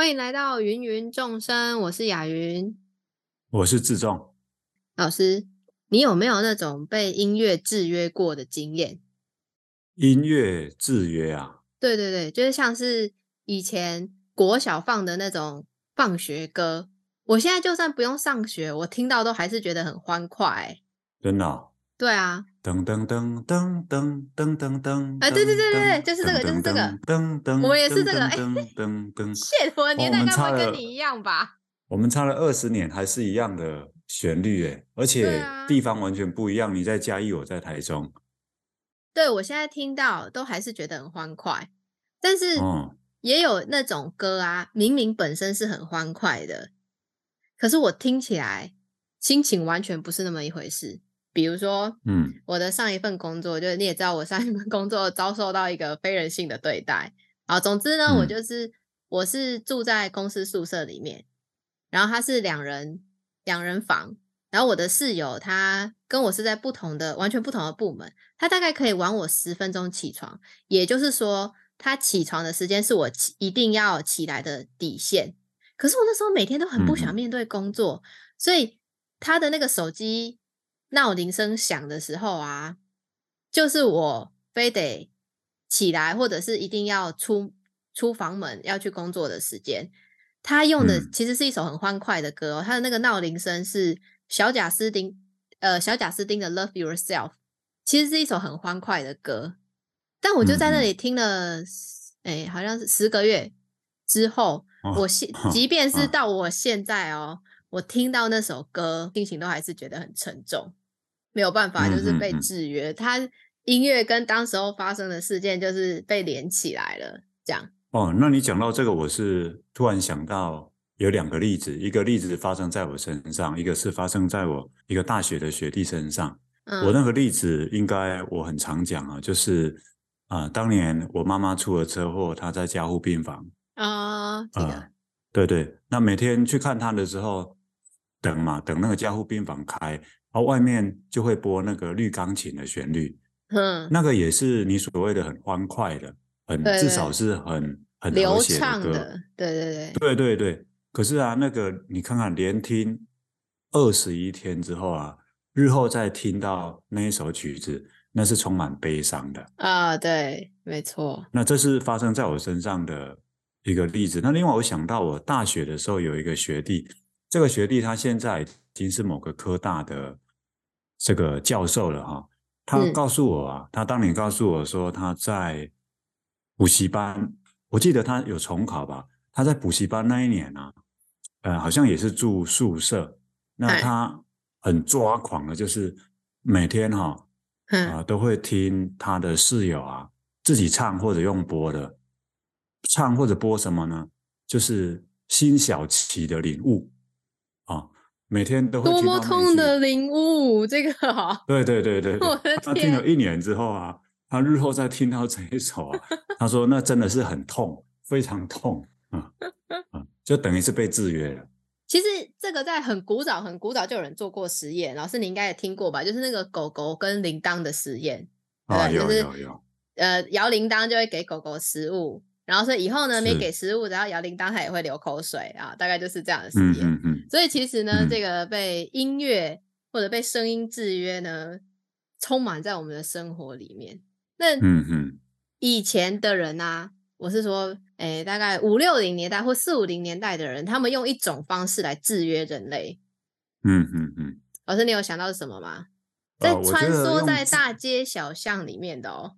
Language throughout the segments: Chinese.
欢迎来到芸芸众生，我是雅云，我是志仲老师。你有没有那种被音乐制约过的经验？音乐制约啊？对对对，就是像是以前国小放的那种放学歌，我现在就算不用上学，我听到都还是觉得很欢快。真的哦？对啊。噔噔噔噔噔噔噔噔！啊，对对对对对，就是这个，就是这个。噔噔，我们也是这个。哎，噔噔噔。谢，我的年代该不会跟你一样吧？我们差了二十年，还是一样的旋律哎，而且地方完全不一样。你在嘉义，我在台中。对，我现在听到都还是觉得很欢快，但是也有那种歌啊，明明本身是很欢快的，可是我听起来心情完全不是那么一回事。比如说，嗯，我的上一份工作，就是你也知道，我上一份工作遭受到一个非人性的对待。好，总之呢，嗯、我就是我是住在公司宿舍里面，然后他是两人两人房，然后我的室友他跟我是在不同的完全不同的部门，他大概可以晚我十分钟起床，也就是说，他起床的时间是我起一定要起来的底线。可是我那时候每天都很不想面对工作，嗯、所以他的那个手机。闹铃声响的时候啊，就是我非得起来，或者是一定要出出房门要去工作的时间。他用的其实是一首很欢快的歌哦，他的那个闹铃声是小贾斯汀，呃，小贾斯汀的《Love Yourself》，其实是一首很欢快的歌。但我就在那里听了，哎，好像是十个月之后，我现即便是到我现在哦，我听到那首歌，心情都还是觉得很沉重。没有办法，就是被制约。他、嗯嗯嗯、音乐跟当时候发生的事件就是被连起来了，这样。哦，那你讲到这个，我是突然想到有两个例子，一个例子发生在我身上，一个是发生在我一个大学的学弟身上。嗯、我那个例子应该我很常讲啊，就是啊、呃，当年我妈妈出了车祸，她在加护病房啊，这个、呃，对对。那每天去看她的时候，等嘛，等那个加护病房开。然后外面就会播那个绿钢琴的旋律，嗯，那个也是你所谓的很欢快的，很至少是很很流畅的对对对，对对对。可是啊，那个你看看，连听二十一天之后啊，日后再听到那一首曲子，那是充满悲伤的啊，对，没错。那这是发生在我身上的一个例子。那另外我想到，我大学的时候有一个学弟，这个学弟他现在。已经是某个科大的这个教授了哈，他告诉我啊，他当年告诉我说他在补习班，我记得他有重考吧，他在补习班那一年啊，呃，好像也是住宿舍，那他很抓狂的，就是每天哈啊都会听他的室友啊自己唱或者用播的，唱或者播什么呢？就是辛晓琪的领悟啊。每天都会听多么痛的领悟，这个好。对对对对，他听了一年之后啊，他日后再听到这一首啊，他说那真的是很痛，非常痛啊啊，就等于是被制约了。其实这个在很古早、很古早就有人做过实验，老师你应该也听过吧？就是那个狗狗跟铃铛的实验啊，有有有。呃，摇铃铛就会给狗狗食物。然后所以以后呢，没给食物，然后摇铃铛，它也会流口水啊，大概就是这样的实验。嗯嗯嗯、所以其实呢，嗯、这个被音乐或者被声音制约呢，充满在我们的生活里面。那嗯嗯，以前的人啊，我是说，哎，大概五六零年代或四五零年代的人，他们用一种方式来制约人类。嗯嗯嗯。老师，你有想到是什么吗？在穿梭在大街小巷里面的哦。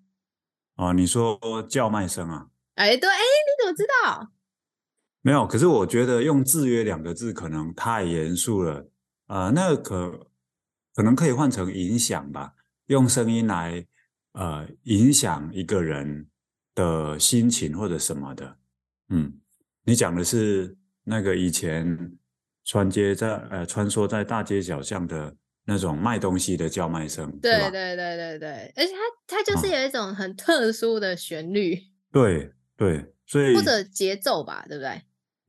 哦，你说叫卖声啊？哎，对，哎，你怎么知道？没有，可是我觉得用“制约”两个字可能太严肃了啊、呃。那个、可可能可以换成“影响”吧，用声音来呃影响一个人的心情或者什么的。嗯，你讲的是那个以前穿街在呃穿梭在大街小巷的那种卖东西的叫卖声，对对对对对，而且它它就是有一种很特殊的旋律，嗯、对。对，所以或者节奏吧，对不对？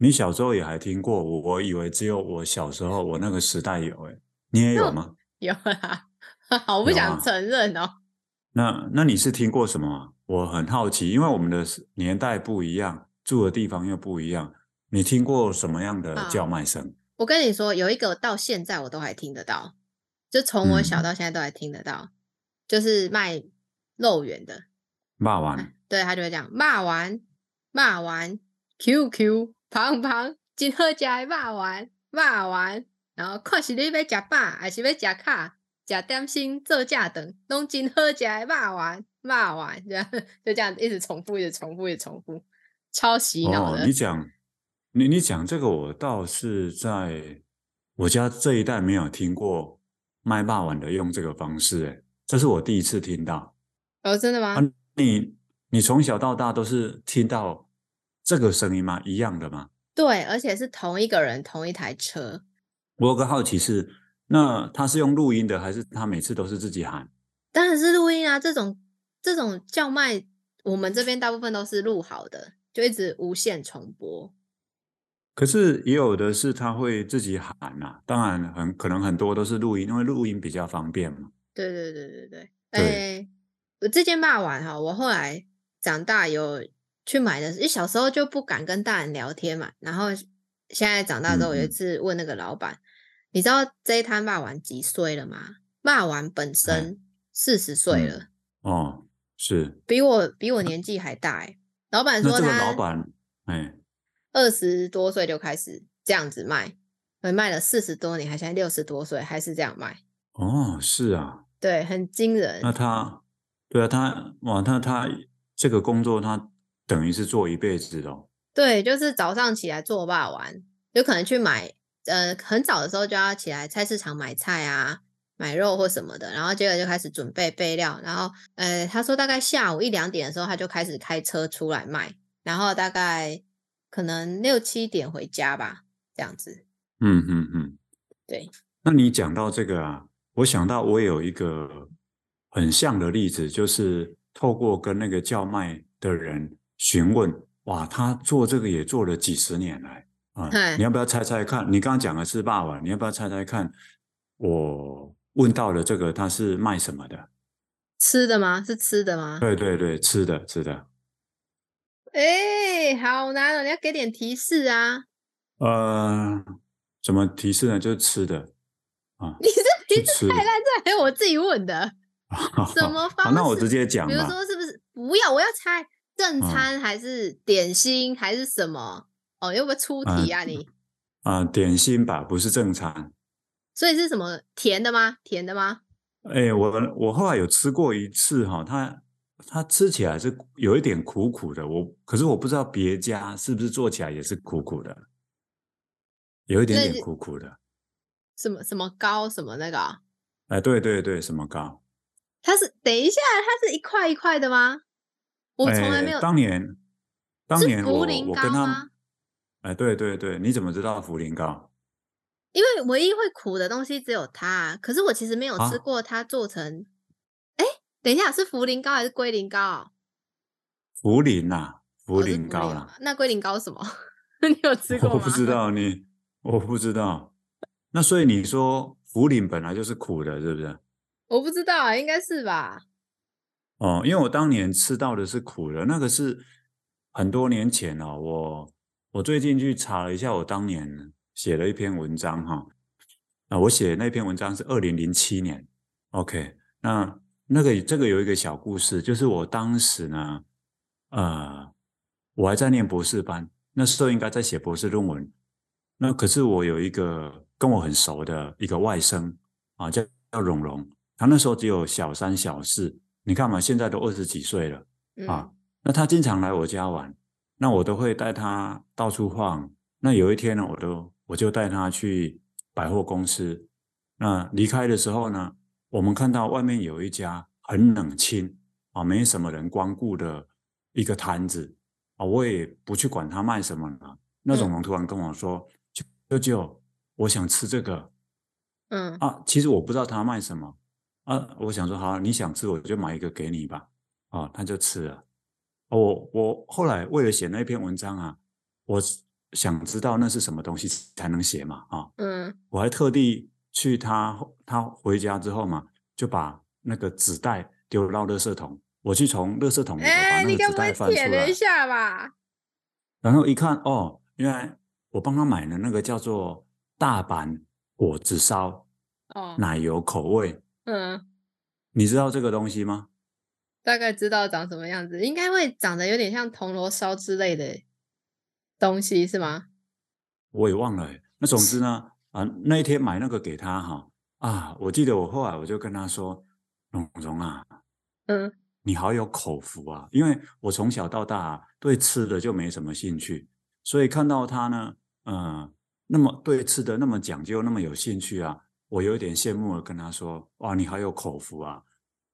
你小时候也还听过，我我以为只有我小时候，我那个时代有，哎，你也有吗？有啊，好不想承认哦。那那你是听过什么？我很好奇，因为我们的年代不一样，住的地方又不一样。你听过什么样的叫卖声？哦，我跟你说，有一个到现在我都还听得到，就从我小到现在都还听得到，嗯、就是卖肉圆的。骂完，对，他就会讲骂完，骂完，QQ 胖胖，今喝加骂完，骂完，然后看是你要食饱，还是要食卡，食点心做价等，拢今喝加骂完，骂完，这样 就这样一直重复，一直重复，一直重复，超洗脑的。哦、你讲，你你讲这个，我倒是在我家这一代没有听过卖骂完的用这个方式，哎，这是我第一次听到。哦，真的吗？啊你你从小到大都是听到这个声音吗？一样的吗？对，而且是同一个人，同一台车。我有个好奇是，那他是用录音的，还是他每次都是自己喊？当然是录音啊！这种这种叫卖，我们这边大部分都是录好的，就一直无限重播。可是也有的是他会自己喊啊，当然很可能很多都是录音，因为录音比较方便嘛。对对对对对，哎。欸我这件骂完哈，我后来长大有去买的，因为小时候就不敢跟大人聊天嘛。然后现在长大之后，有一次问那个老板，嗯、你知道这一摊骂完几岁了吗？骂完本身四十岁了、嗯。哦，是比我比我年纪还大哎。老板说他老板哎，二十多岁就开始这样子卖，卖了四十多年，还现在六十多岁还是这样卖。哦，是啊，对，很惊人。那他。对啊，他哇，那他这个工作他等于是做一辈子哦。对，就是早上起来做霸完，有可能去买，呃，很早的时候就要起来菜市场买菜啊，买肉或什么的，然后接着就开始准备备料，然后呃，他说大概下午一两点的时候他就开始开车出来卖，然后大概可能六七点回家吧，这样子。嗯嗯嗯，对。那你讲到这个啊，我想到我有一个。很像的例子就是透过跟那个叫卖的人询问，哇，他做这个也做了几十年来啊，你要不要猜猜看？你刚刚讲的是爸爸，你要不要猜猜看？我问到的这个他是卖什么的？吃的吗？是吃的吗？对对对，吃的吃的。哎，好难哦，你要给点提示啊。呃，怎么提示呢？就是吃的啊。你这提示太烂，这还有我自己问的。什么方式？那我直接讲。比如说，是不是不要？我要猜正餐还是点心还是什么？哦，要不要出题啊你？啊、呃，点心吧，不是正餐。所以是什么？甜的吗？甜的吗？哎、欸，我我后来有吃过一次哈，它它吃起来是有一点苦苦的。我可是我不知道别家是不是做起来也是苦苦的，有一点点苦苦的。什么什么糕？什么那个？哎，对对对，什么糕？它是等一下，它是一块一块的吗？我从来没有。欸、当年，当年我跟他，哎，对对对，你怎么知道茯苓糕？因为唯一会苦的东西只有它，可是我其实没有吃过它做成。哎、啊，等一下，是茯苓糕还是龟苓膏？茯苓呐，茯苓糕啦。那龟苓膏什么？你有吃过吗？我不知道，你我不知道。那所以你说茯苓本来就是苦的，是不是？我不知道啊，应该是吧。哦，因为我当年吃到的是苦的，那个是很多年前哦。我我最近去查了一下，我当年写了一篇文章哈。啊，我写那篇文章是二零零七年。OK，那那个这个有一个小故事，就是我当时呢，呃，我还在念博士班，那时候应该在写博士论文。那可是我有一个跟我很熟的一个外甥啊，叫叫蓉蓉。他那时候只有小三小四，你看嘛，现在都二十几岁了啊。那他经常来我家玩，那我都会带他到处晃。那有一天呢，我都我就带他去百货公司。那离开的时候呢，我们看到外面有一家很冷清啊，没什么人光顾的一个摊子啊，我也不去管他卖什么了。那种人突然跟我说：“舅舅，我想吃这个。”嗯啊，其实我不知道他卖什么。啊，我想说好，你想吃我就买一个给你吧。啊，他就吃了。我我后来为了写那篇文章啊，我想知道那是什么东西才能写嘛。啊，嗯，我还特地去他他回家之后嘛，就把那个纸袋丢到垃圾桶。我去从垃圾桶里头把那个纸袋翻出来。一下吧。然后一看，哦，原来我帮他买了那个叫做大阪果子烧，哦，奶油口味。嗯，你知道这个东西吗？大概知道长什么样子，应该会长得有点像铜锣烧之类的东西，是吗？我也忘了。那总之呢，啊，那一天买那个给他哈，啊，我记得我后来我就跟他说，蓉蓉啊，嗯，你好有口福啊，因为我从小到大对吃的就没什么兴趣，所以看到他呢，嗯，那么对吃的那么讲究，那么有兴趣啊，我有点羡慕的跟他说，哇，你好有口福啊。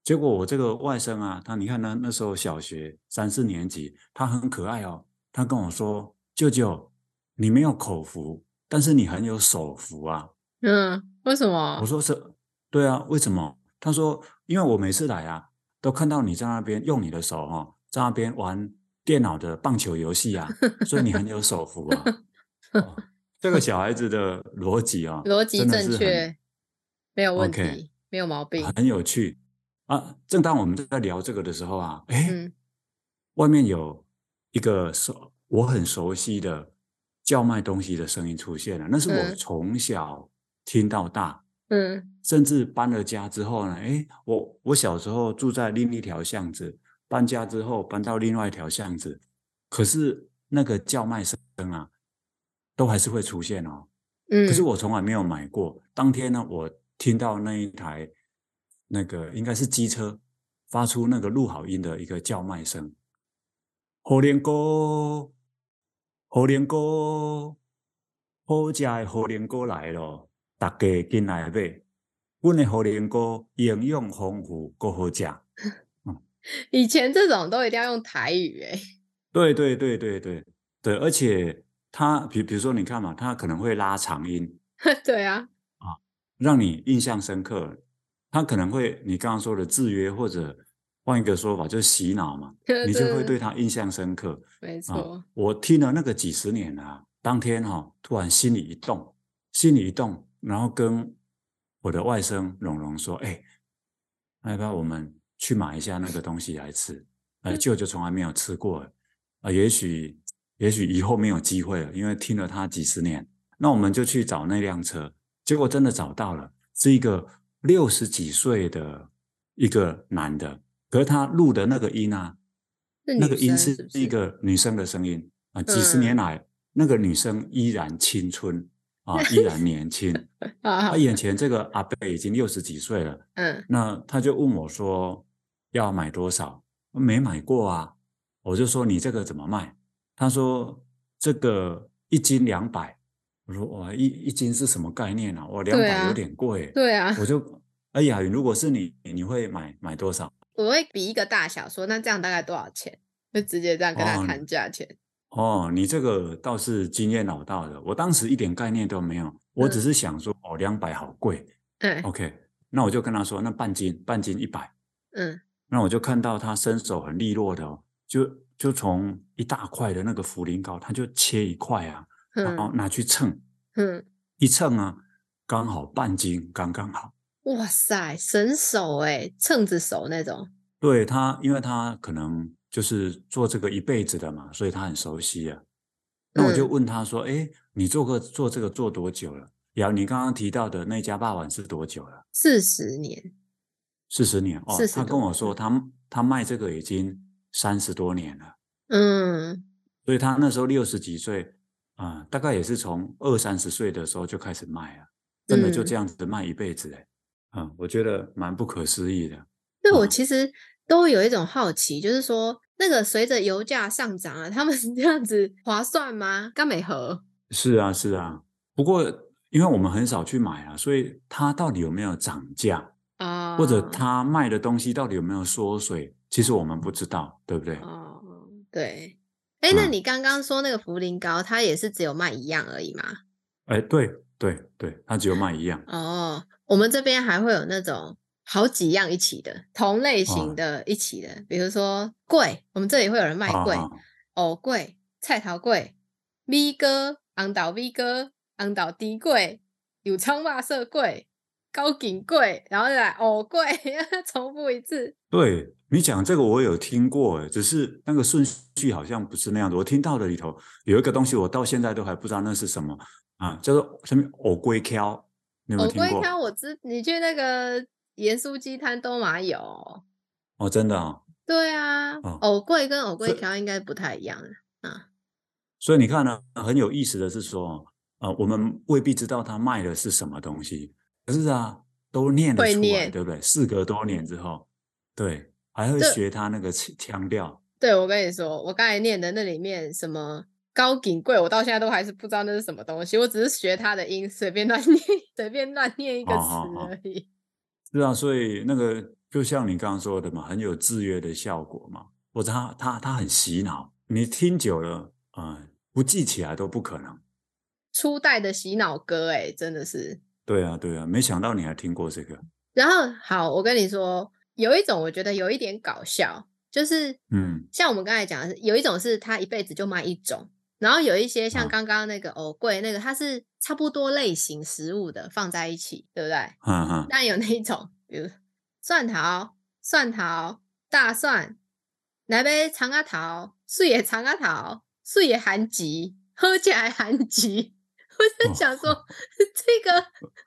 结果我这个外甥啊，他你看他，那时候小学三四年级，他很可爱哦。他跟我说：“舅舅，你没有口福，但是你很有手福啊。”嗯，为什么？我说是，对啊，为什么？他说：“因为我每次来啊，都看到你在那边用你的手哈、哦，在那边玩电脑的棒球游戏啊，所以你很有手福啊。哦”这个小孩子的逻辑啊、哦，逻辑正确，没有问题，okay, 没有毛病，很有趣。啊，正当我们在聊这个的时候啊，哎、嗯，外面有一个熟我很熟悉的叫卖东西的声音出现了，那是我从小听到大，嗯，甚至搬了家之后呢，哎，我我小时候住在另一条巷子，搬家之后搬到另外一条巷子，可是那个叫卖声啊，都还是会出现哦，嗯，可是我从来没有买过。当天呢，我听到那一台。那个应该是机车发出那个录好音的一个叫卖声。好年糕，好年糕，好食的好年糕来了，大家进来买。阮的好年糕营养丰富，够好吃。嗯，以前这种都一定要用台语 哎。对对对对对对，而且他比比如说你看嘛，他可能会拉长音。对啊。啊，让你印象深刻。他可能会，你刚刚说的制约，或者换一个说法，就是洗脑嘛，你就会对他印象深刻。没错、啊，我听了那个几十年啊，当天哈、哦，突然心里一动，心里一动，然后跟我的外甥蓉蓉说：“哎，要不要我们去买一下那个东西来吃？呃，舅舅从来没有吃过，啊，也许也许以后没有机会了，因为听了他几十年，那我们就去找那辆车，结果真的找到了，是一个。”六十几岁的一个男的，可是他录的那个音啊，那个音是一个女生的声音啊。几十年来，那个女生依然青春啊，依然年轻。他眼前这个阿贝已经六十几岁了。嗯，那他就问我说要买多少？没买过啊。我就说你这个怎么卖？他说这个一斤两百。我说哇，一一斤是什么概念啊？哇，两百有点贵。对啊，我就哎呀，如果是你，你会买买多少？我会比一个大小说，那这样大概多少钱？就直接这样跟他谈价钱。哦，哦，你这个倒是经验老道的。我当时一点概念都没有，我只是想说，嗯、哦，两百好贵。对，OK，那我就跟他说，那半斤，半斤一百。嗯，那我就看到他伸手很利落的哦，就就从一大块的那个茯苓糕，他就切一块啊。然后拿去称，嗯，一称啊，刚好半斤，刚刚好。哇塞，神手哎，秤子手那种。对他，因为他可能就是做这个一辈子的嘛，所以他很熟悉啊。那我就问他说：“哎、嗯，你做个做这个做多久了？然后你刚刚提到的那家霸碗是多久了？”四十年。四十年哦，他跟我说他他卖这个已经三十多年了。嗯，所以他那时候六十几岁。啊、嗯，大概也是从二三十岁的时候就开始卖啊，真的就这样子卖一辈子哎，啊、嗯嗯，我觉得蛮不可思议的。那我其实都有一种好奇，嗯、就是说那个随着油价上涨啊，他们是这样子划算吗？干美和？是啊，是啊。不过因为我们很少去买啊，所以它到底有没有涨价啊？或者他卖的东西到底有没有缩水？其实我们不知道，对不对？哦，对。哎，那你刚刚说那个茯苓糕，它也是只有卖一样而已吗？哎，对对对，它只有卖一样。哦，我们这边还会有那种好几样一起的同类型的一起的，哦、比如说桂，我们这里会有人卖桂，藕桂、菜头粿、米糕、红豆米糕、红豆甜粿、油葱肉色粿、高锦贵，然后再来藕贵，重复一次。对，你讲这个我有听过，只是那个顺序好像不是那样的。我听到的里头有一个东西，我到现在都还不知道那是什么啊，叫做什么藕龟挑，你有没有听过？藕龟挑我知，你去那个盐酥鸡摊都嘛有。哦，真的啊？对啊，藕贵跟藕龟壳应该不太一样啊。所以你看呢，很有意思的是说，呃，我们未必知道他卖的是什么东西，可是啊，都念得出来，对不对？事隔多年之后，对，还会学他那个腔调。对，我跟你说，我刚才念的那里面什么高景贵，我到现在都还是不知道那是什么东西，我只是学他的音，随便乱念，随便乱念一个词而已。是啊，所以那个就像你刚刚说的嘛，很有制约的效果嘛，或者他他他很洗脑，你听久了。嗯，不记起来都不可能。初代的洗脑歌，哎，真的是。对啊，对啊，没想到你还听过这个。然后，好，我跟你说，有一种我觉得有一点搞笑，就是，嗯，像我们刚才讲的是，有一种是他一辈子就卖一种，然后有一些像刚刚那个藕贵那个，它是差不多类型食物的放在一起，对不对？嗯嗯。但有那一种，比如蒜头、蒜头、大蒜，来杯长阿桃，素野长阿桃。素也含吉，喝起来含吉。我在想说，哦、这个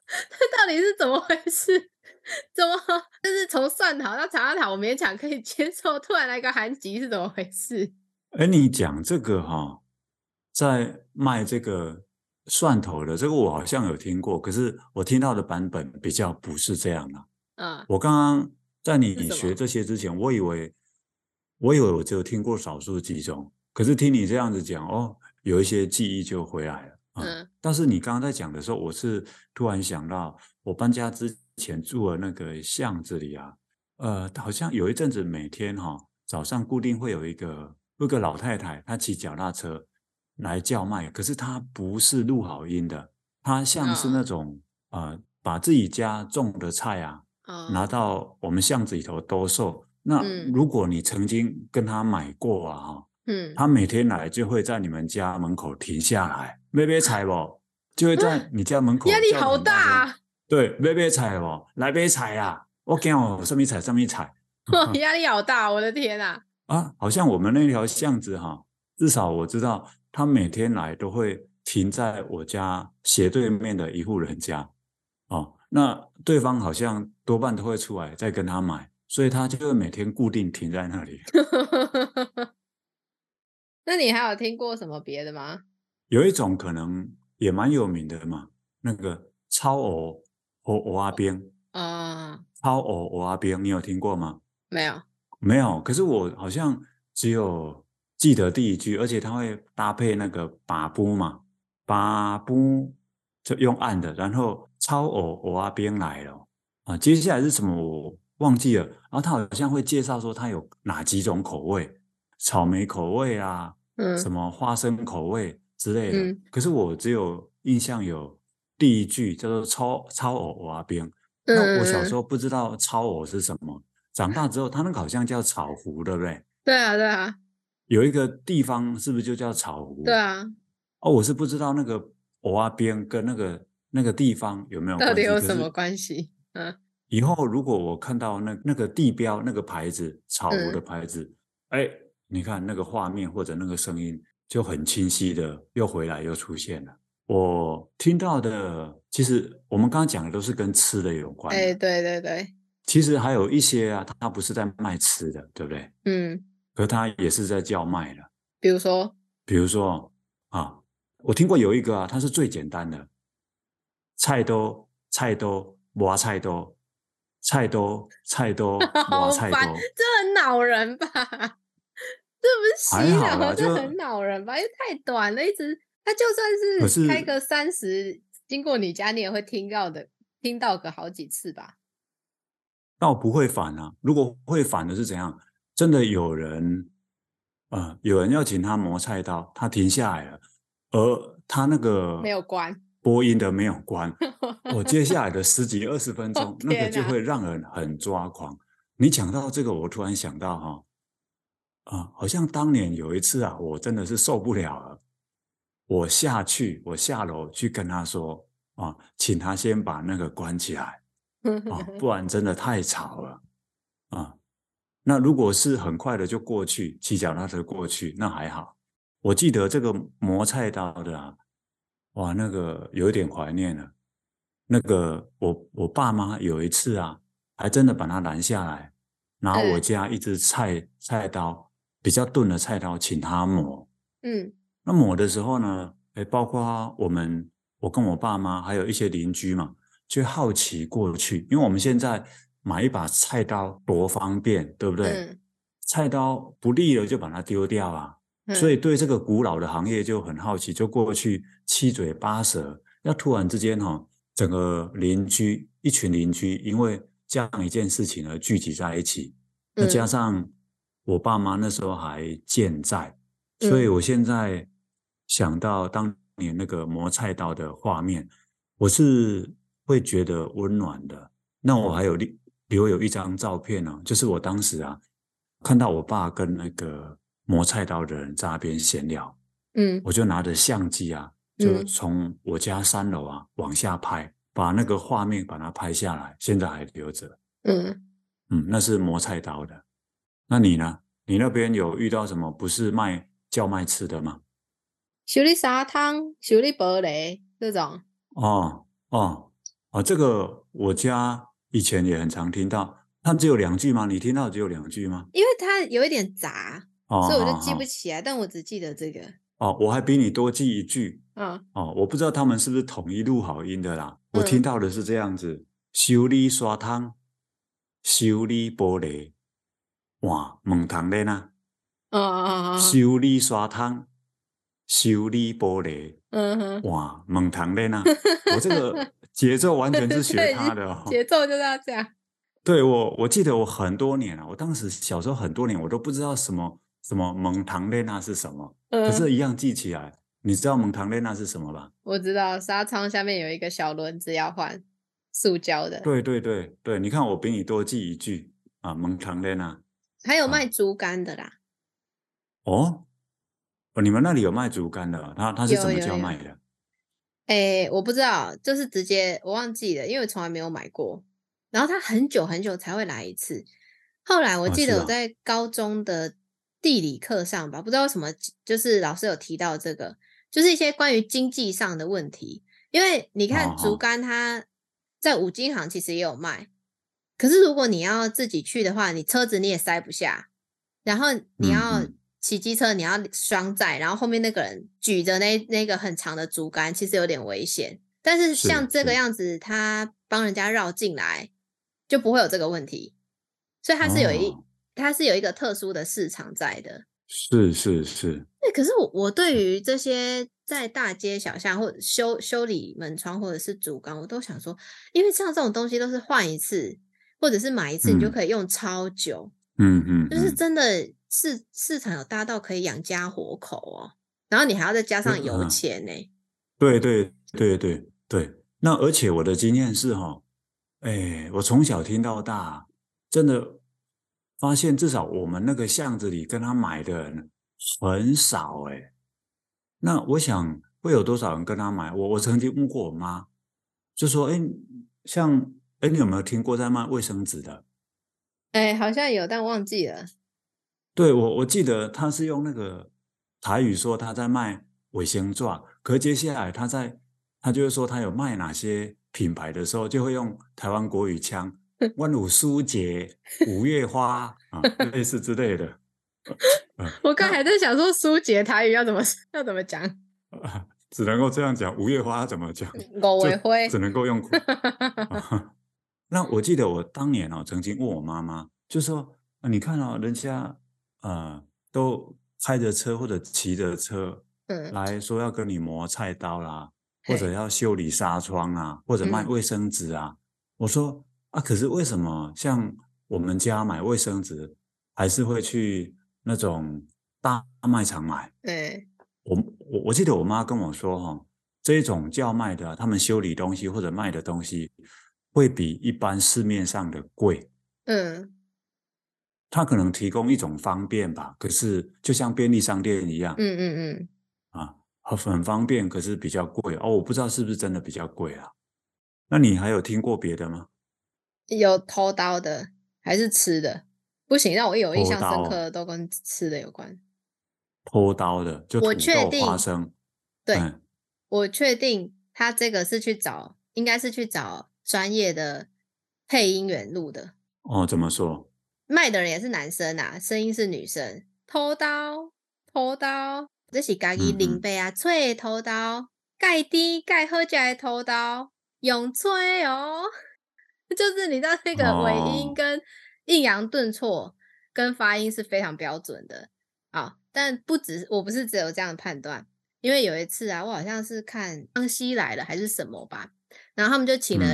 它到底是怎么回事？怎么就是从蒜头到茶塔，我勉强可以接受，突然来个韩吉是怎么回事？哎，你讲这个哈，在卖这个蒜头的这个，我好像有听过，可是我听到的版本比较不是这样的。嗯，我刚刚在你学这些之前，我以为我以为我只有听过少数几种。可是听你这样子讲哦，有一些记忆就回来了。嗯，嗯，但是你刚刚在讲的时候，我是突然想到，我搬家之前住的那个巷子里啊，呃，好像有一阵子每天哈、哦、早上固定会有一个有个老太太，她骑脚踏车来叫卖，可是她不是录好音的，她像是那种、哦、呃把自己家种的菜啊、哦、拿到我们巷子里头兜售。那如果你曾经跟她买过啊哈。嗯，他每天来就会在你们家门口停下来，买买菜不？就会在你家门口。压力好大啊！对，买买菜不？来买菜啊！我讲哦，什么菜？上面菜？压力好大，我的天啊！啊，好像我们那条巷子哈，至少我知道，他每天来都会停在我家斜对面的一户人家。哦，那对方好像多半都会出来再跟他买，所以他就会每天固定停在那里。那你还有听过什么别的吗？有一种可能也蛮有名的嘛，那个超藕和偶阿冰啊，超藕蚵仔冰，你有听过吗？没有，没有。可是我好像只有记得第一句，而且它会搭配那个把布嘛，把布就用按的，然后超藕蚵仔冰来了啊。接下来是什么我忘记了，然后他好像会介绍说它有哪几种口味。草莓口味啊，嗯，什么花生口味之类的，嗯、可是我只有印象有第一句叫做超超藕蚵仔冰，嗯、那我小时候不知道超偶是什么，长大之后它那个好像叫草湖，对不对？对啊，对啊，有一个地方是不是就叫草湖？对啊，哦，我是不知道那个蚵仔冰跟那个那个地方有没有关系？到底有什么关系？嗯，以后如果我看到那那个地标那个牌子草湖的牌子，哎、嗯。你看那个画面或者那个声音就很清晰的又回来又出现了。我听到的，其实我们刚刚讲的都是跟吃的有关。哎，对对对。其实还有一些啊，他不是在卖吃的，对不对？嗯。可他也是在叫卖的。比如说？比如说啊，我听过有一个啊，它是最简单的，菜多菜多挖菜多，菜多菜多挖菜多，这很恼人吧？这不是洗脑，这很恼人吧？因为太短了，一直他就算是开个三十，经过你家你也会听到的，听到个好几次吧。倒不会反啊，如果会反的是怎样？真的有人，呃，有人要请他磨菜刀，他停下来了，而他那个没有关播音的没有关，我接下来的十几二十分钟，哦、那个就会让人很抓狂。你讲到这个，我突然想到哈。啊，好像当年有一次啊，我真的是受不了了，我下去，我下楼去跟他说啊，请他先把那个关起来。啊，不然真的太吵了啊。那如果是很快的就过去，骑脚踏车过去，那还好。我记得这个磨菜刀的啊，哇，那个有一点怀念了。那个我我爸妈有一次啊，还真的把它拦下来，拿我家一只菜菜刀，比较钝的菜刀，请他磨。嗯，那磨的时候呢，哎，包括我们，我跟我爸妈，还有一些邻居嘛，就好奇过去，因为我们现在买一把菜刀多方便，对不对？嗯，菜刀不利了就把它丢掉啊。所以对这个古老的行业就很好奇，就过去七嘴八舌。那突然之间哈，整个邻居一群邻居因为这样一件事情而聚集在一起。那加上我爸妈那时候还健在，所以我现在想到当年那个磨菜刀的画面，我是会觉得温暖的。那我还有留有一张照片呢，就是我当时啊看到我爸跟那个。磨菜刀的人在那边闲聊，嗯，我就拿着相机啊，就从我家三楼啊往下拍，把那个画面把它拍下来，现在还留着。嗯嗯，那是磨菜刀的。那你呢？你那边有遇到什么不是卖叫卖吃的吗？修理沙汤、修理玻璃这种。哦哦哦，这个我家以前也很常听到。他们只有两句吗？你听到只有两句吗？因为它有一点杂。哦、所以我就记不起来，哦、但我只记得这个。哦，我还比你多记一句。嗯。哦，我不知道他们是不是统一录好音的啦。嗯、我听到的是这样子：修理沙汤，修理玻璃，哇，门窗帘啊。嗯嗯嗯嗯。修理沙汤，修理玻璃，嗯哼。哇，门窗帘啊。我这个节奏完全是学他的哦。节奏就是要这样。对，我，我记得我很多年了，我当时小时候很多年，我都不知道什么。什么蒙唐列娜是什么？嗯、可是，一样记起来。你知道蒙唐列娜是什么吧？我知道，纱窗下面有一个小轮子要换，塑胶的。对对对对，你看我比你多记一句啊，蒙唐列娜。还有卖竹竿的啦。哦、哦，你们那里有卖竹竿的？他他是怎么叫卖的？哎，我不知道，就是直接我忘记了，因为从来没有买过。然后他很久很久才会来一次。后来我记得我在高中的。地理课上吧，不知道为什么，就是老师有提到这个，就是一些关于经济上的问题。因为你看竹竿，它在五金行其实也有卖，可是如果你要自己去的话，你车子你也塞不下，然后你要骑机车，你要双载，然后后面那个人举着那那个很长的竹竿，其实有点危险。但是像这个样子，他帮人家绕进来，就不会有这个问题，所以它是有一。它是有一个特殊的市场在的，是是是。对，可是我我对于这些在大街小巷或者修修理门窗或者是竹竿，我都想说，因为像这种东西都是换一次或者是买一次，你就可以用超久。嗯嗯，就是真的市市场有大到可以养家活口哦，然后你还要再加上油钱呢。对对对对对，那而且我的经验是哈，哎，我从小听到大，真的。发现至少我们那个巷子里跟他买的人很少哎，那我想会有多少人跟他买？我我曾经问过我妈，就说：“哎，像哎，你有没有听过在卖卫生纸的？”哎，好像有，但忘记了。对，我我记得他是用那个台语说他在卖卫生纸，可接下来他在他就是说他有卖哪些品牌的时候，就会用台湾国语腔。万五书节、五月花啊，类似之类的。我刚还在想说，书节台语要怎么要怎么讲？只能够这样讲。五月花怎么讲？五月花只能够用。那我记得我当年哦，曾经问我妈妈，就说：“你看哦，人家呃都开着车或者骑着车，嗯，来说要跟你磨菜刀啦，或者要修理纱窗啊，或者卖卫生纸啊。”我说。啊，可是为什么像我们家买卫生纸，还是会去那种大卖场买？对，我我我记得我妈跟我说，哈，这一种叫卖的，他们修理东西或者卖的东西，会比一般市面上的贵。嗯，它可能提供一种方便吧，可是就像便利商店一样。嗯嗯嗯，啊，很方便，可是比较贵哦。我不知道是不是真的比较贵啊？那你还有听过别的吗？有偷刀的还是吃的？不行，让我有印象深刻的都跟吃的有关。偷刀的就我确定花生，对，嗯、我确定他这个是去找，应该是去找专业的配音员录的。哦，怎么说？卖的人也是男生啊，声音是女生。偷刀，偷刀，这是家己灵贝啊，吹偷刀，盖滴盖喝起来偷刀，用吹哦，就是你知道那个尾音跟。抑扬顿挫跟发音是非常标准的啊，但不只我不是只有这样的判断，因为有一次啊，我好像是看《康熙来了》还是什么吧，然后他们就请了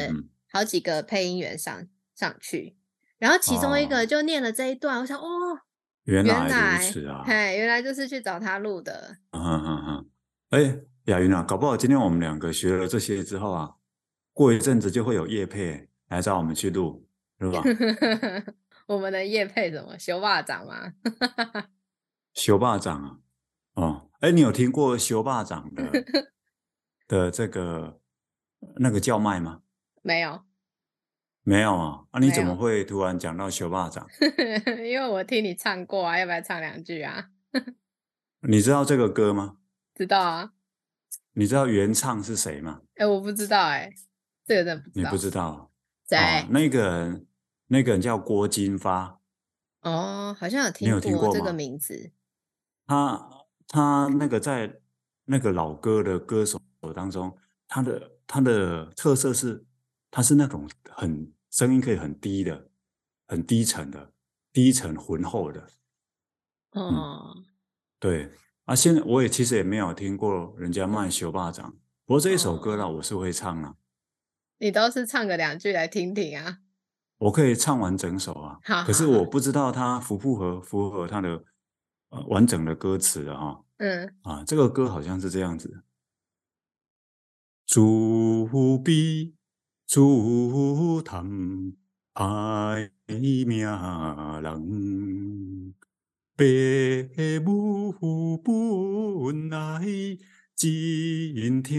好几个配音员上上去，然后其中一个就念了这一段，哦、我想哦，原来如此啊，嘿，原来就是去找他录的。嗯哼哼哼，哎，雅云啊，搞不好今天我们两个学了这些之后啊，过一阵子就会有叶配来找我们去录。是吧？我们的叶配怎么？修霸掌吗？修霸掌啊！哦，哎，你有听过修霸掌的 的这个那个叫卖吗？没有，没有啊！啊，你怎么会突然讲到小霸掌？因为我听你唱过啊，要不要唱两句啊？你知道这个歌吗？知道啊。你知道原唱是谁吗？哎，我不知道哎，这个真的不知道。你不知道？对、哦，那个人。那个人叫郭金发，哦，好像有听过，有听过这个名字。他他那个在那个老歌的歌手当中，他的他的特色是，它是那种很声音可以很低的，很低沉的，低沉浑厚的。哦、嗯，对啊，现在我也其实也没有听过人家卖修巴掌，不过这一首歌呢，我是会唱啊。你倒是唱个两句来听听啊。我可以唱完整首啊，好好好，可是我不知道它符不符合符合它的呃完整的歌词的哈。嗯啊，这个歌好像是这样子：自卑自贪爱命人，父母本来真疼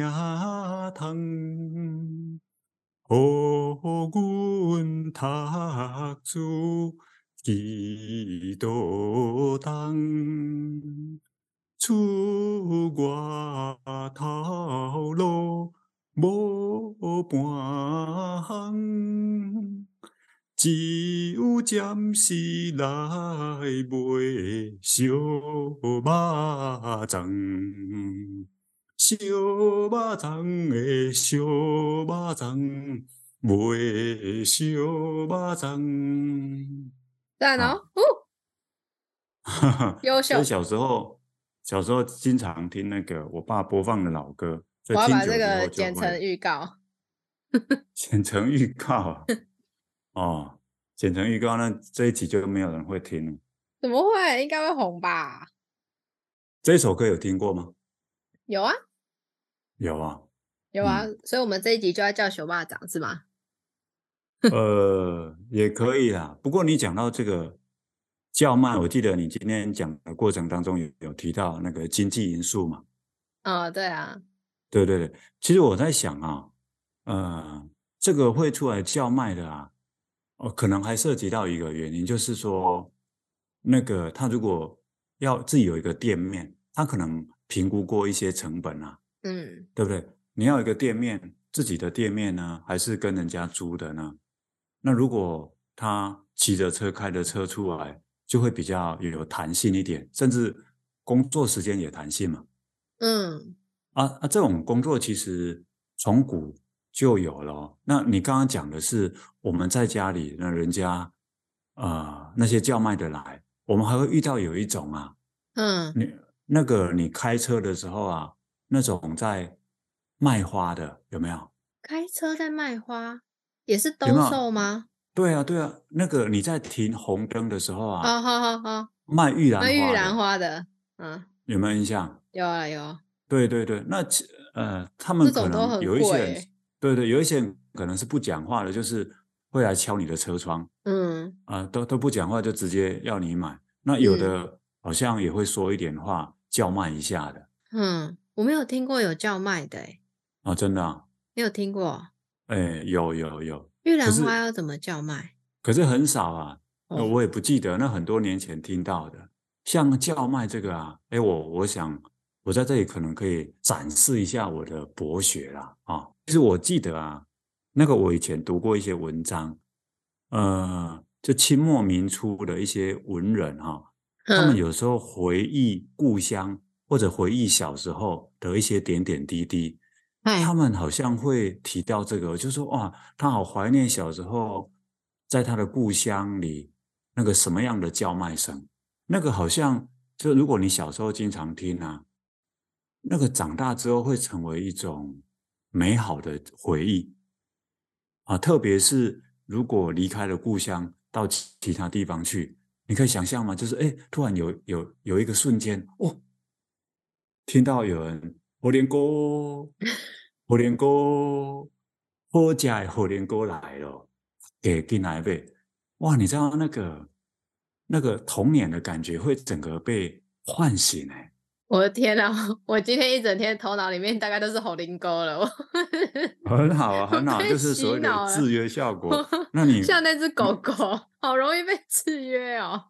痛。予阮读书几多重，出外头路无半项，只有暂时来卖小肉粽。烧肉粽的烧肉粽，卖烧肉粽。赞哦！哈哈，优秀。小时候，小时候经常听那个我爸播放的老歌。我要把这个 剪成预告。剪成预告。哦，剪成预告，那这一集就没有人会听了。怎么会？应该会红吧？这首歌有听过吗？有啊。有啊，有啊，嗯、所以我们这一集就要叫“熊霸掌”是吗？呃，也可以啦。不过你讲到这个叫卖，我记得你今天讲的过程当中有有提到那个经济因素嘛？啊、哦，对啊，对对对。其实我在想啊，呃，这个会出来叫卖的啊，哦，可能还涉及到一个原因，就是说，那个他如果要自己有一个店面，他可能评估过一些成本啊。嗯，对不对？你要一个店面，自己的店面呢，还是跟人家租的呢？那如果他骑着车、开着车出来，就会比较有弹性一点，甚至工作时间也弹性嘛。嗯，啊啊，这种工作其实从古就有了。那你刚刚讲的是我们在家里，那人家啊、呃、那些叫卖的来，我们还会遇到有一种啊，嗯，你那个你开车的时候啊。那种在卖花的有没有？开车在卖花也是兜售吗？对啊，对啊。那个你在停红灯的时候啊，好好好好，卖玉兰花，卖玉兰花的，嗯，有没有印象？有啊有。对对对，那呃，他们可能有一些人，对对，有一些人可能是不讲话的，就是会来敲你的车窗，嗯啊、呃，都都不讲话就直接要你买。那有的好像也会说一点话，叫卖一下的，嗯。我没有听过有叫卖的，哎，哦，真的啊？没有听过？哎，有有有，玉兰花要怎么叫卖？可是很少啊，哦、我也不记得。那很多年前听到的，像叫卖这个啊，哎，我我想我在这里可能可以展示一下我的博学啦啊。其实我记得啊，那个我以前读过一些文章，呃，就清末民初的一些文人哈、啊，他们有时候回忆故乡或者回忆小时候的一些点点滴滴。他们好像会提到这个，就说哇，他好怀念小时候在他的故乡里那个什么样的叫卖声，那个好像就如果你小时候经常听啊，那个长大之后会成为一种美好的回忆啊，特别是如果离开了故乡到其他地方去，你可以想象吗？就是哎，突然有有有一个瞬间哦，听到有人。火莲哥，火莲哥，好家的火莲哥来了，给进来呗！哇，你知道那个那个童年的感觉会整个被唤醒哎！我的天啊，我今天一整天头脑里面大概都是火莲哥了。很好啊，很好，就是所谓的制约效果。那你 像那只狗狗，好容易被制约哦。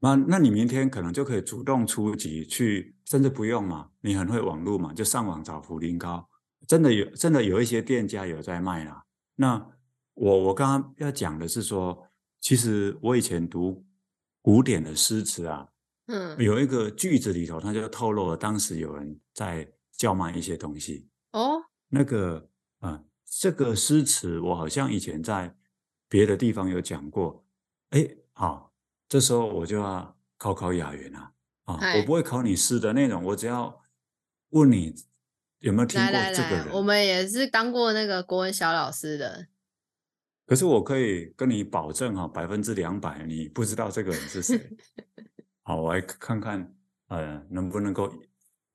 那那你明天可能就可以主动出击去。甚至不用嘛，你很会网络嘛，就上网找茯苓膏，真的有，真的有一些店家有在卖啦。那我我刚刚要讲的是说，其实我以前读古典的诗词啊，嗯，有一个句子里头，他就透露了当时有人在叫卖一些东西。哦，那个这个诗词我好像以前在别的地方有讲过。哎，好，这时候我就要考考雅媛啊。啊，我不会考你诗的内容，我只要问你有没有听过这个人。来来来，我们也是当过那个国文小老师的。可是我可以跟你保证哈，百分之两百你不知道这个人是谁。好，我来看看，呃，能不能够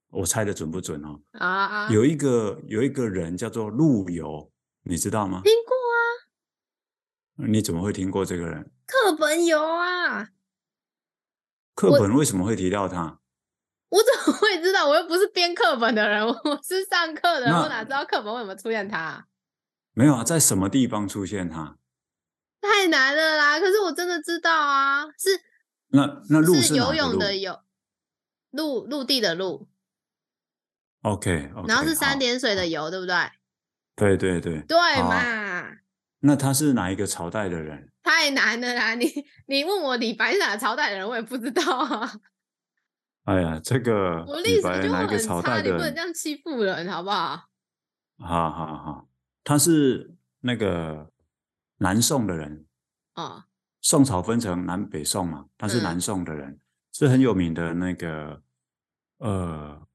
我猜的准不准哦？啊啊！有一个有一个人叫做陆游，你知道吗？听过啊。你怎么会听过这个人？课本有啊。课本为什么会提到他？我，怎么会知道？我又不是编课本的人，我是上课的人，我哪知道课本为什么出现他？没有啊，在什么地方出现他？太难了啦！可是我真的知道啊，是那那陆是，是游泳的游，陆陆地的陆。OK，, okay 然后是三点水的游，好对不对？对对对，对嘛、啊？那他是哪一个朝代的人？太难了啦！你你问我李白是哪朝代的人，我也不知道啊。哎呀，这个我历史就很差，你不能这样欺负人，好不好？好好好，他是那个南宋的人哦。宋朝分成南北宋嘛，他是南宋的人，嗯、是很有名的那个呃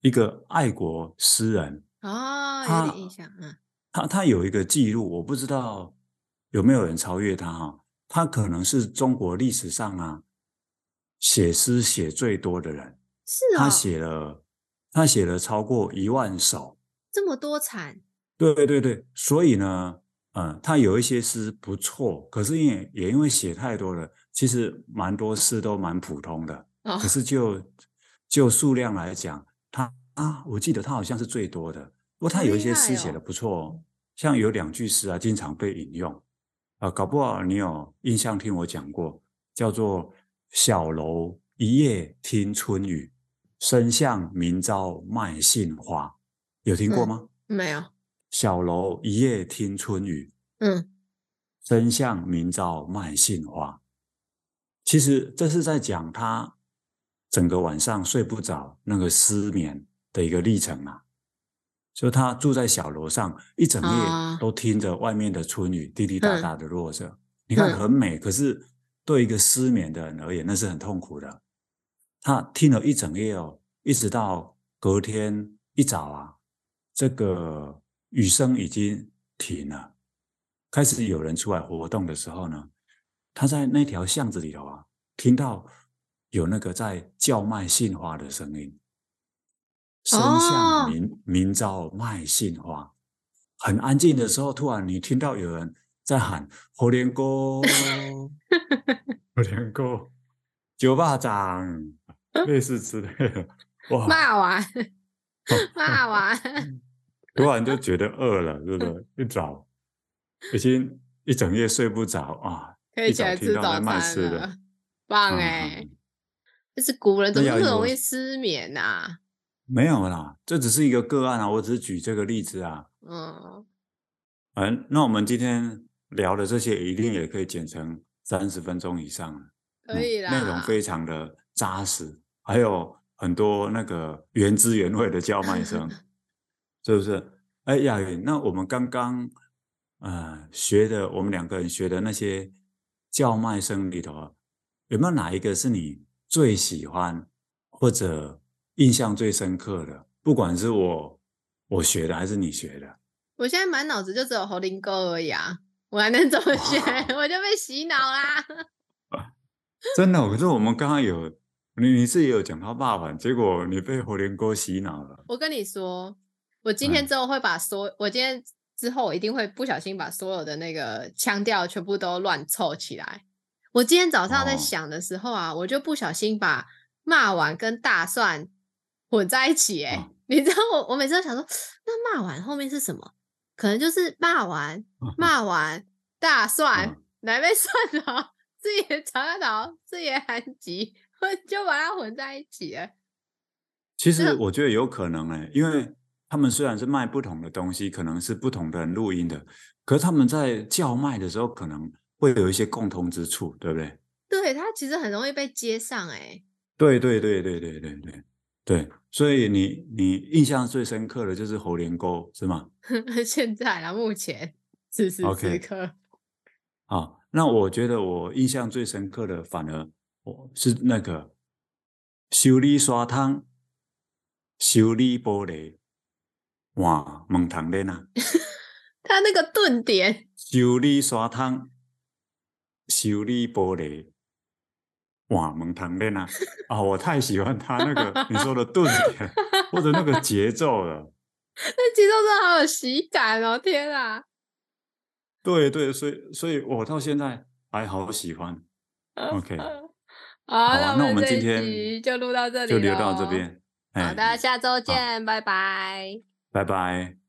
一个爱国诗人哦，有点印象嗯。他他有一个记录，我不知道。有没有人超越他？哈，他可能是中国历史上啊写诗写最多的人。是啊，他写了，他写了超过一万首，这么多产。对对对，所以呢，嗯，他有一些诗不错，可是因为也因为写太多了，其实蛮多诗都蛮普通的。哦，可是就就数量来讲，他啊，我记得他好像是最多的。不过他有一些诗写的不错，哦，像有两句诗啊，经常被引用。啊，搞不好你有印象听我讲过，叫做“小楼一夜听春雨，深巷明朝卖杏花”，有听过吗？嗯、没有。小楼一夜听春雨，嗯，深巷明朝卖杏花。其实这是在讲他整个晚上睡不着，那个失眠的一个历程啊。就他住在小楼上，一整夜都听着外面的春雨滴滴答答的落着。嗯、你看很美，可是对一个失眠的人而言，那是很痛苦的。他听了一整夜哦，一直到隔天一早啊，这个雨声已经停了，开始有人出来活动的时候呢，他在那条巷子里头啊，听到有那个在叫卖杏花的声音。深巷明、哦、明朝卖杏花，很安静的时候，突然你听到有人在喊“火莲哥，火莲哥，酒霸掌”，类似之类的。哇，骂完，骂完，突然就 觉得饿了，对不对？一早，已经一整夜睡不着啊，可以起来吃早餐了，棒哎！这是古人怎么那么容易失眠啊？没有啦，这只是一个个案啊，我只是举这个例子啊。嗯，嗯，那我们今天聊的这些一定也可以剪成三十分钟以上，可以啦，内容非常的扎实，还有很多那个原汁原味的叫卖声，是不是？哎，亚云，那我们刚刚呃学的，我们两个人学的那些叫卖声里头，有没有哪一个是你最喜欢或者印象最深刻的？不管是我我学的还是你学的，我现在满脑子就只有猴林哥而已啊，我还能怎么学？我就被洗脑啦！真的，可是我们刚刚有你你自己有讲到霸王，结果你被猴林哥洗脑了。我跟你说。我今天之后会把所，嗯、我今天之后我一定会不小心把所有的那个腔调全部都乱凑起来。我今天早上在想的时候啊，哦、我就不小心把骂完跟大蒜混在一起，欸。哎、哦，你知道我我每次都想说，那骂完后面是什么？可能就是骂完骂完大蒜来被蒜头，自己尝到自己很急，我就把它混在一起了。其实我觉得有可能哎，欸，因为。他们虽然是卖不同的东西，可能是不同的人录音的，可是他们在叫卖的时候，可能会有一些共通之处，对不对？对，他其实很容易被接上，哎。对对对对对对对对，所以你你印象最深刻的就是猴连沟，是吗？现在啊，目前此时此刻。好，那我觉得我印象最深刻的，反而我是那个修理刷汤，修理玻璃。哇，门堂练啊！他那个顿点，修理刷汤，修理玻璃，哇，门堂练啊！啊，我太喜欢他那个 你说的顿点或者那个节奏了。那节奏真的好有喜感哦！天啊！对对，所以所以我到现在还好喜欢。OK，好，好，那我们今天就录到这里，就留到这边。好的，下周见，拜拜。拜拜。